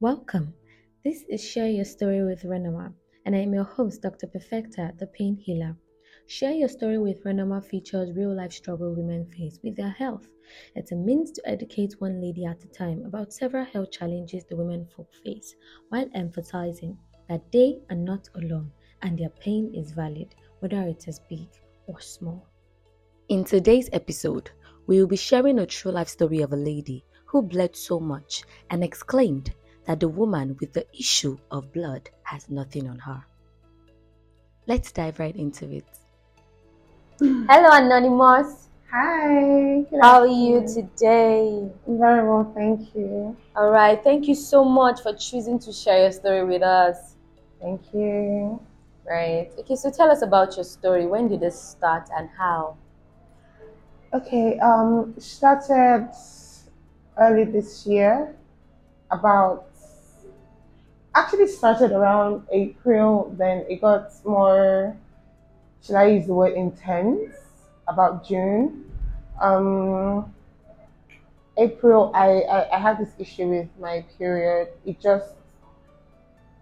Welcome. This is Share Your Story with Renoma, and I'm your host, Dr. Perfecta, the pain healer. Share Your Story with Renoma features real life struggle women face with their health. It's a means to educate one lady at a time about several health challenges the women folk face, while emphasizing that they are not alone and their pain is valid, whether it is big or small. In today's episode, we will be sharing a true life story of a lady who bled so much and exclaimed that the woman with the issue of blood has nothing on her. Let's dive right into it. Hello, Anonymous. Hi. How are you today? Very well, thank you. All right. Thank you so much for choosing to share your story with us. Thank you. Right. Okay, so tell us about your story. When did this start and how? Okay, um, started early this year, about actually started around April, then it got more, should I use the word intense, about June. Um, April, I, I, I had this issue with my period. It just,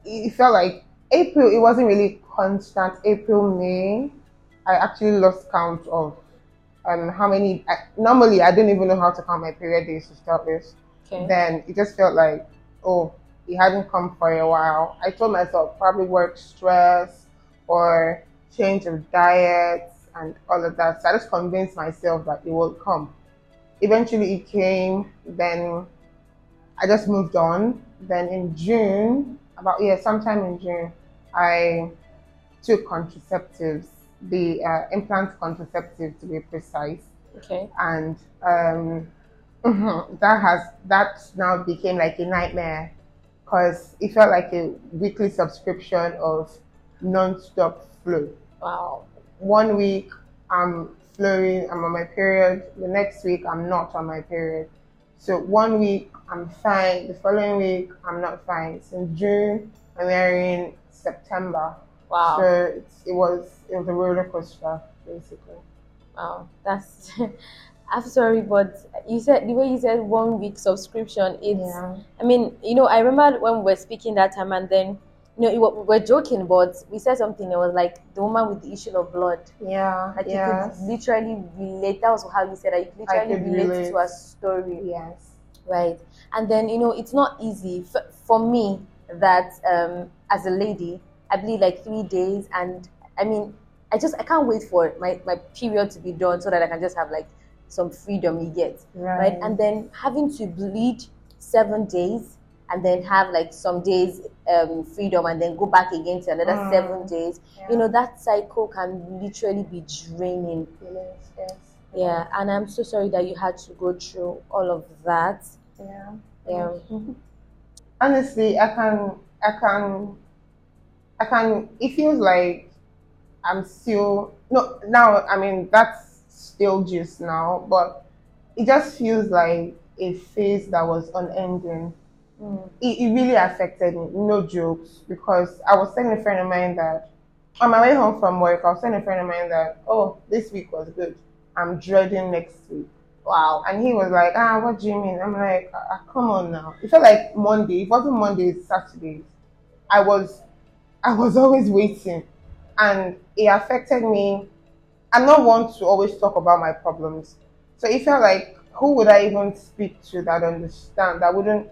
it felt like April, it wasn't really constant. April, May, I actually lost count of um, how many, I, normally I didn't even know how to count my period days to start with. Okay. Then it just felt like, oh, it hadn't come for a while. I told myself probably work stress or change of diet and all of that. So I just convinced myself that it will come. Eventually it came, then I just moved on. Then in June, about yeah, sometime in June, I took contraceptives, the uh, implant contraceptive to be precise, Okay. and um, that has that now became like a nightmare because it felt like a weekly subscription of non-stop flow. Wow. One week I'm flowing, I'm on my period. The next week I'm not on my period. So one week I'm fine. The following week I'm not fine. So in June I'm wearing September. Wow. So it's, it was it was a roller coaster basically. Wow. That's. I'm sorry, but you said the way you said one week subscription. It's. Yeah. I mean, you know, I remember when we were speaking that time, and then, you know, were- we were joking, but we said something. It was like the woman with the issue of blood. Yeah. Like yeah. you could literally relate. That was how you said it. You could I literally relate, relate. to a story, Yes. right? And then you know, it's not easy for, for me that um, as a lady, I bleed like three days, and I mean, I just I can't wait for my my period to be done so that I can just have like some freedom. You get right? And then having to bleed seven days and then have like some days um, freedom and then go back again to another Mm. seven days. You know, that cycle can literally be draining. Yes. Yes. Yeah, and I'm so sorry that you had to go through all of that. Yeah. Yeah. Honestly, I can, I can, I can. It feels like I'm still no. Now, I mean, that's still just now, but it just feels like a phase that was unending. Mm. It, it really affected me. No jokes, because I was telling a friend of mine that on my way home from work, I was telling a friend of mine that oh, this week was good. I'm dreading next week. Wow. And he was like, ah, what do you mean? I'm like, ah, ah, come on now. It felt like Monday. It wasn't Monday, it's Saturday. I was, I was always waiting, and it affected me. I'm not one to always talk about my problems, so it felt like who would I even speak to that understand that wouldn't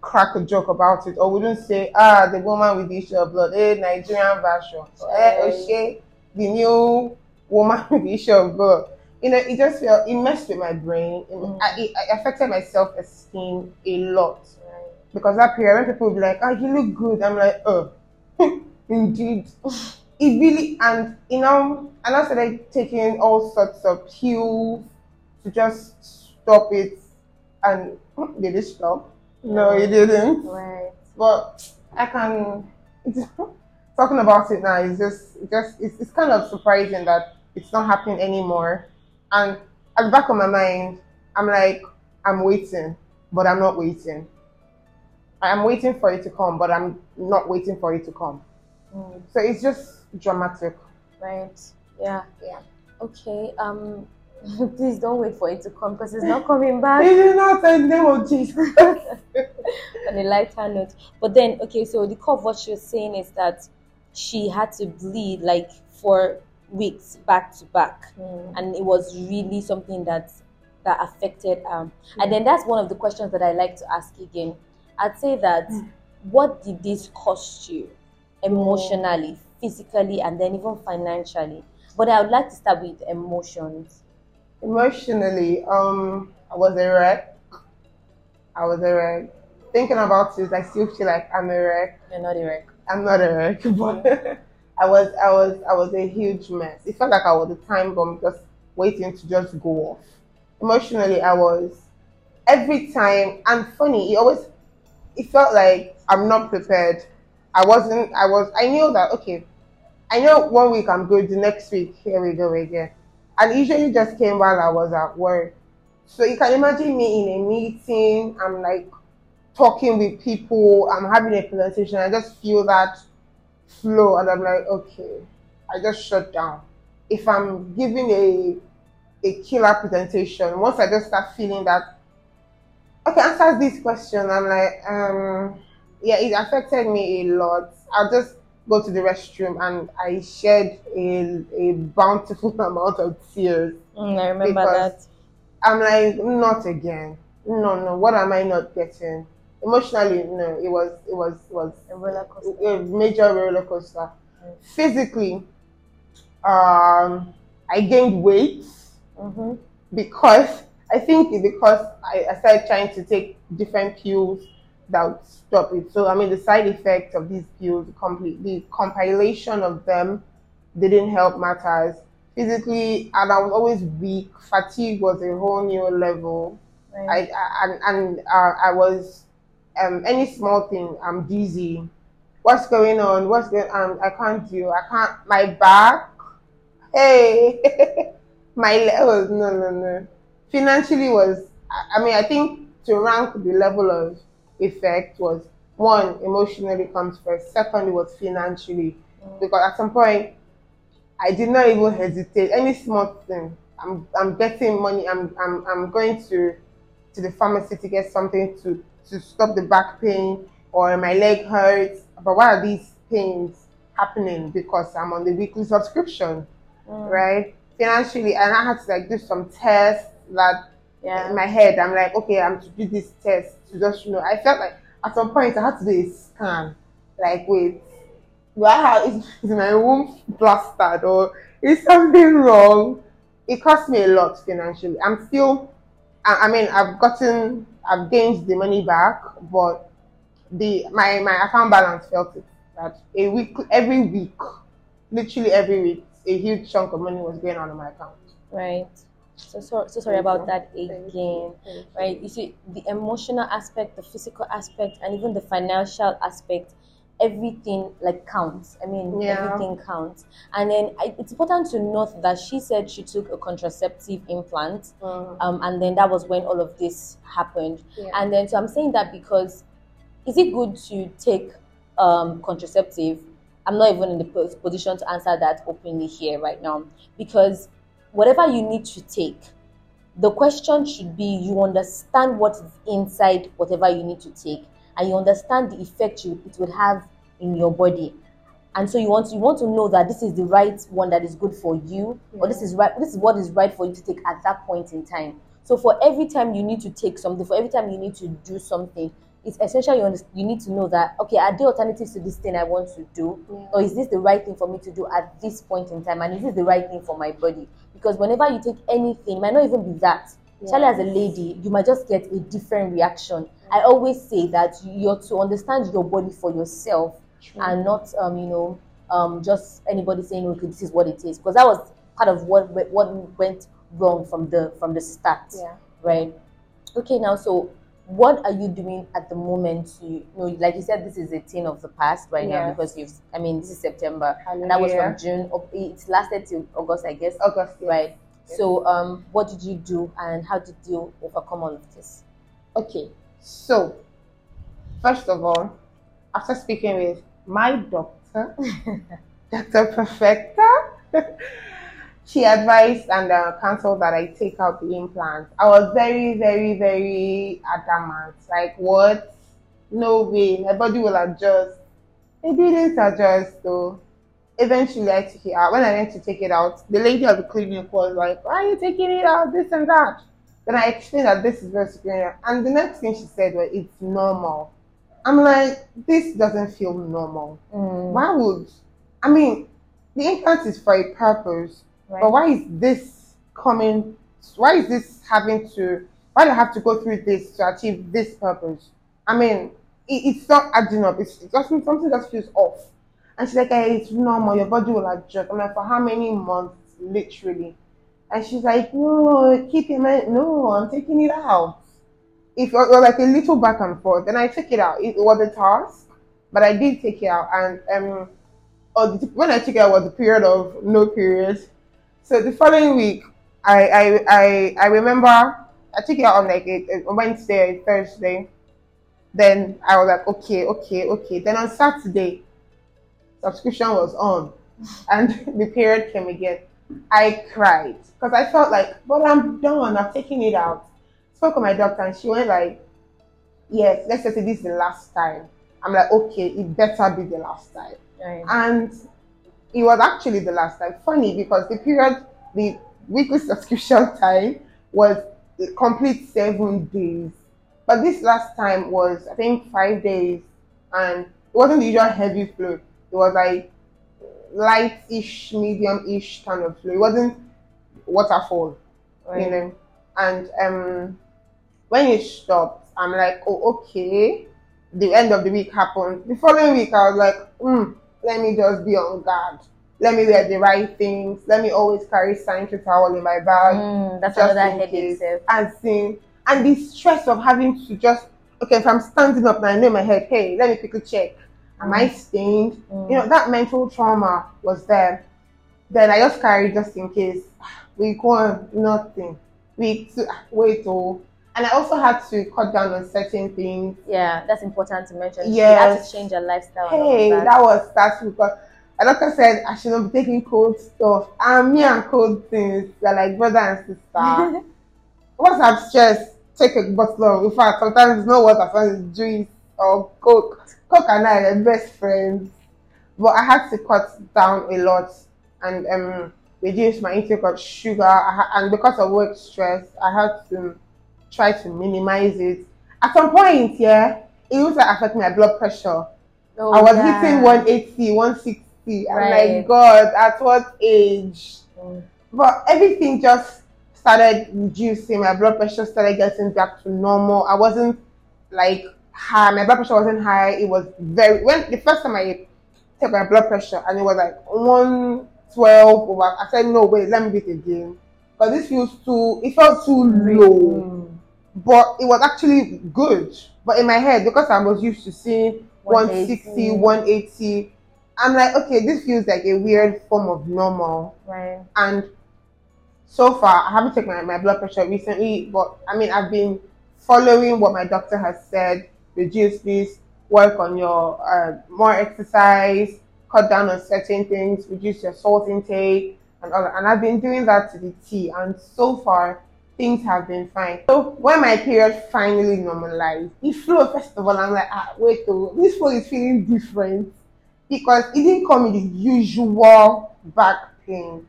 crack a joke about it or wouldn't say, ah, the woman with the issue of blood, eh, Nigerian version, or, eh, Oshe, the new woman with the issue of blood. You know, it just felt it messed with my brain. It, Mm. I, it, it affected my self esteem a lot. Because that period when people would be like, "Oh, you look good," I'm like, "Oh, indeed." It really and you know, and I started taking all sorts of pills to just stop it, and did it stop? No, it didn't. Right. But I can talking about it now is just just it's, it's kind of surprising that it's not happening anymore. And at the back of my mind, I'm like, I'm waiting, but I'm not waiting. I'm waiting for it to come, but I'm not waiting for it to come. Mm. So it's just dramatic. Right. Yeah. Yeah. Okay. Um. Please don't wait for it to come because it's not coming back. It is not the name of Jesus. on a lighter note. But then, okay, so the core of what she was saying is that she had to bleed like for weeks back to back, Mm. and it was really something that that affected um. And then that's one of the questions that I like to ask again. I'd say that Mm. what did this cost you emotionally, physically, and then even financially? But I would like to start with emotions. Emotionally, um, I was a wreck. I was a wreck. Thinking about it, I still feel like I'm a wreck. You're not a wreck. I'm not a wreck, but I was, I was, I was a huge mess. It felt like I was a time bomb, just waiting to just go off. Emotionally, I was every time. And funny, it always, it felt like I'm not prepared. I wasn't. I was. I knew that. Okay, I know one week I'm good. The next week, here we go again. And usually just came while I was at work. So you can imagine me in a meeting. I'm like talking with people. I'm having a presentation. I just feel that flow, and I'm like, okay, I just shut down. If I'm giving a a killer presentation, once I just start feeling that, okay, answer this question, I'm like, um, yeah, it affected me a lot. I'll just go to the restroom and I shed a, a bountiful amount of tears. Mm, I remember that. I'm like, not again. No, no. What am I not getting? Emotionally, no. It was, it was, it was A roller coaster. a major roller coaster. Physically, um, I gained weight Mm-hmm. because I think because I, I started trying to take different pills that would stop it. So I mean, the side effects of these pills, complete the compilation of them, didn't help matters. Physically, and I was always weak. Fatigue was a whole new level. I, Right. I and, and uh, I was um any small thing I'm dizzy. What's going on? What's going on? I can't do. I can't. My back. Hey, my le- oh, no no no. Financially was. I, I mean I think to rank the level of effect was one emotionally comes first. Secondly was financially because at some point I did not even hesitate. Any small thing, I'm I'm getting money. I'm I'm I'm going to to the pharmacy to get something to to stop the back pain or my leg hurts. But why are these pains happening? Because I'm on the weekly subscription, Mm. right? Financially, and I had to like do some tests that Yeah. in my head. I'm like, okay, I'm to do this test to just you know. I felt like at some point I had to do a scan. Like, wait, have is, is my womb blasted or is something wrong? It cost me a lot financially. I'm still, I, I mean, I've gotten, I've gained the money back, but the my my account balance felt it. That a week, every week, literally every week, a huge chunk of money was going on in my account. Right. So, so, so sorry about that again. you. Thank you. Right. You see, the emotional aspect, the physical aspect, and even the financial aspect, everything like counts. I mean, Yeah. everything counts. And then I, it's important to note that she said she took a contraceptive implant, Mm. um, and then that was when all of this happened. Yeah. And then, so I'm saying that because is it good to take um, contraceptive? I'm not even in the position to answer that openly here right now because whatever you need to take, the question should be you understand what is inside whatever you need to take and you understand the effect you, it would have in your body. And so you want to, you want to know that this is the right one that is good for you or this is right this is what is right for you to take at that point in time. So for every time you need to take something for every time you need to do something it's essential you, under- you need to know that okay are there alternatives to this thing i want to do? Yeah. or is this the right thing for me to do at this point in time? And is this the right thing for my body because whenever you take anything might not even be that Especially as a lady, you might just get a different reaction. I always say that you're to understand your body for yourself True. and not, um, you know, um, just anybody saying, okay, this is what it is. Because that was part of what what went wrong from the from the start, Yeah. right? Okay, now so what are you doing at the moment to you know like you said this is a thing of the past right now because you've i mean this is september and that was from june up it lasted till august i guess August. yes. right so um what did you do and how did you overcome all of this Okay, so first of all, after speaking with my doctor, Dr. Perfecta, she advised and uh, counseled that I take out the implant. I was very, very, very adamant. Like, what? No way. My body will adjust. It didn't adjust though. Eventually, I took it out. When I went to take it out, the lady of the clinic was like, Why are you taking it out? This and that. Then I explained that this is very superior. And the next thing she said was, It's normal. I'm like, This doesn't feel normal. Mm. Why would, I mean, the implant is for a purpose, Right. but why is this coming, why is this having to, why do I have to go through this to achieve this purpose? I mean, it, it's not adding up. It's, just something that feels off. And she's like, hey, it's normal. Your body will adjust. I'm like, for how many months, literally? And she's like, no, keep it. No, I'm taking it out. If it was like a little back and forth, then I took it out. It was a task, but I did take it out. And um, oh, the, when I took it out was a period of no period. So the following week, I I I, I remember I took it out on like a, a Wednesday, Thursday. Then I was like, okay, okay, okay. Then on Saturday, subscription was on, and the period came again. I cried because I felt like, but I'm done. I've taken it out. Spoke with my doctor, and she went like, yes, let's just say this is the last time. I'm like, okay, it better be the last time. Right. And it was actually the last time. Funny because the period, the weekly subscription time was a complete seven days. But this last time was, I think, five days. And it wasn't the usual heavy flow. It was like light-ish, medium-ish kind of flow. It wasn't waterfall, Right. you know. And um, when it stopped, I'm like, oh, okay. The end of the week happened. The following week, I was like, hmm, let me just be on guard. Let me wear the right things. Let me always carry sanitary towel in my bag. Mm, that's just another headache. And seeing, and the stress of having to just, okay, if I'm standing up and I know in my head, hey, let me quickly check. Am I stained? Mm. You know, that mental trauma was there. Then I just carried just in case. We go on, nothing. We to, wait, oh. And I also had to cut down on certain things. Yeah, that's important to mention. You had to change your lifestyle. Hey, of that was that's because a doctor said I should not be taking cold stuff. And me and cold things, they're like brother and sister. Once I'm stressed, take a bottle of in fact sometimes it's not water, sometimes it's juice or coke. Coke and I are best friends. But I had to cut down a lot and um reduce my intake of sugar. I ha- and because of work stress, I had to try to minimize it. At some point, yeah, it used to affect my blood pressure. Oh, I was yeah. hitting 180, 160. I'm Right. like, God, at what age? Mm. But everything just started reducing. My blood pressure started getting back to normal. I wasn't like high. My blood pressure wasn't high. It was very when the first time I took my blood pressure and it was like 112 over. I said, no, wait, let me do it again. But this feels too. It felt too low Mm. But it was actually good. But in my head, because I was used to seeing 160, 180, I'm like, okay, this feels like a weird form of normal. Right. And so far, I haven't taken my, my blood pressure recently, but I mean, I've been following what my doctor has said reduce this, work on your uh, more exercise, cut down on certain things, reduce your salt intake, and all that. And I've been doing that to the T, and so far, things have been fine. So when my period finally normalized, it flowed. First of all, I'm like, ah, wait, oh, this flow is feeling different because it didn't come with the usual back pain.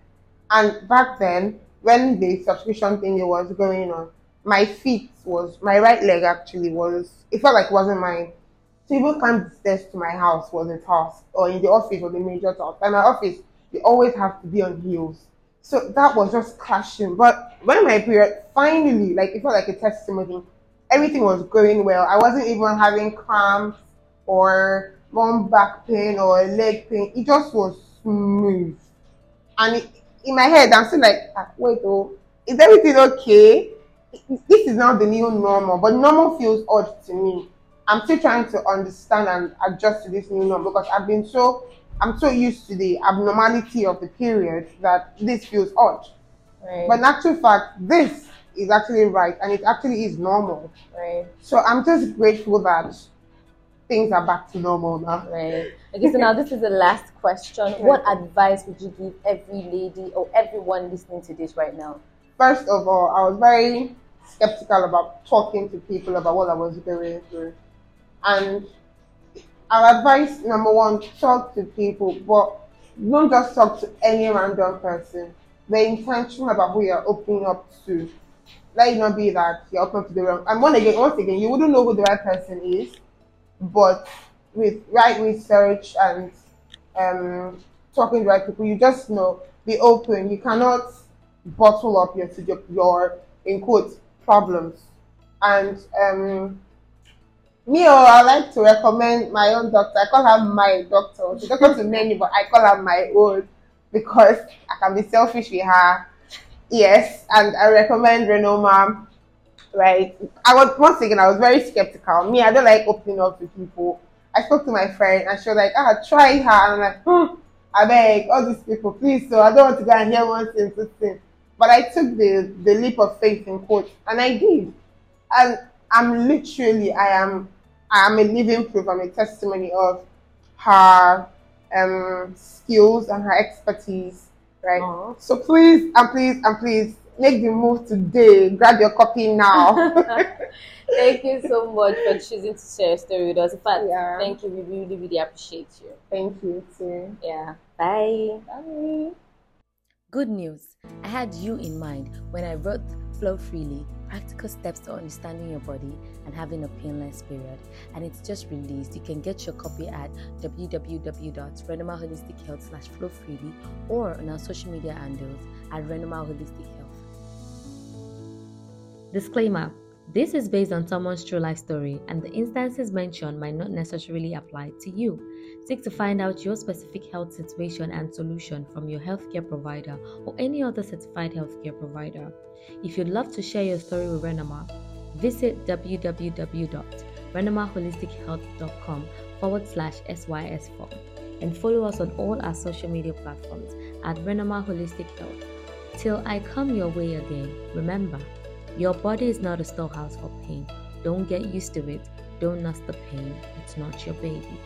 And back then, when the subscription thing was going on, my feet was my right leg actually was it felt like it wasn't mine. So even climb the stairs to my house was a task, or in the office was a major task. And my office, you always have to be on heels. So that was just clashing. But when my period finally, like it felt like a testimony, everything was going well. I wasn't even having cramps or one back pain or leg pain. It just was smooth. And it, in my head, I'm still like, ah, wait, oh, is everything okay? This is not the new normal, but normal feels odd to me. I'm still trying to understand and adjust to this new normal because I've been so, I'm so used to the abnormality of the period that this feels odd. Right. But in actual fact, this is actually right and it actually is normal. right. So I'm just grateful that things are back to normal now. Right. Okay, so now this is the last question. What advice would you give every lady or everyone listening to this right now? First of all, I was very skeptical about talking to people about what I was going through. And our advice number one, talk to people, but don't just talk to any random person. Be intentional about who you're opening up to. Let it not be that you're open to the wrong. And once again, once again, you wouldn't know who the right person is, but with right research and um, talking to right people, you just know. Be open. You cannot bottle up your your, your in quotes problems. And um, me, oh, I like to recommend my own doctor. I call her my doctor. She doesn't to many, but I call her my own because I can be selfish with her. Yes, and I recommend Renoma. Right. I was once again I was very skeptical. Me, I don't like opening up to people. I spoke to my friend and she was like, ah, try her. And I'm like, hmm, I beg all these people, please. So I don't want to go and hear one thing, two things. But I took the, the leap of faith in quote, and I did. And I'm literally, I am, I am a living proof. I'm a testimony of her um, skills and her expertise, right? Aww. So please, and please, and please, make the move today. Grab your copy now. thank you so much for choosing to share a story with us. In fact, yeah. thank you. We really, really appreciate you. Thank you too. Yeah. Bye. Bye. Good news! I had you in mind when I wrote Flow Freely Practical Steps to Understanding Your Body and Having a Painless Period. And it's just released. You can get your copy at www.renomaholistichealth slash flow freely or on our social media handles at Renoma Holistic Health. Disclaimer this is based on someone's true life story, and the instances mentioned might not necessarily apply to you. Seek to find out your specific health situation and solution from your healthcare provider or any other certified healthcare provider. If you'd love to share your story with Renoma, visit www.renomaholistichealth.com forward slash SYS form and follow us on all our social media platforms at Renoma Holistic Health. Till I come your way again, remember, your body is not a storehouse for pain. Don't get used to it. Don't nurse the pain. It's not your baby.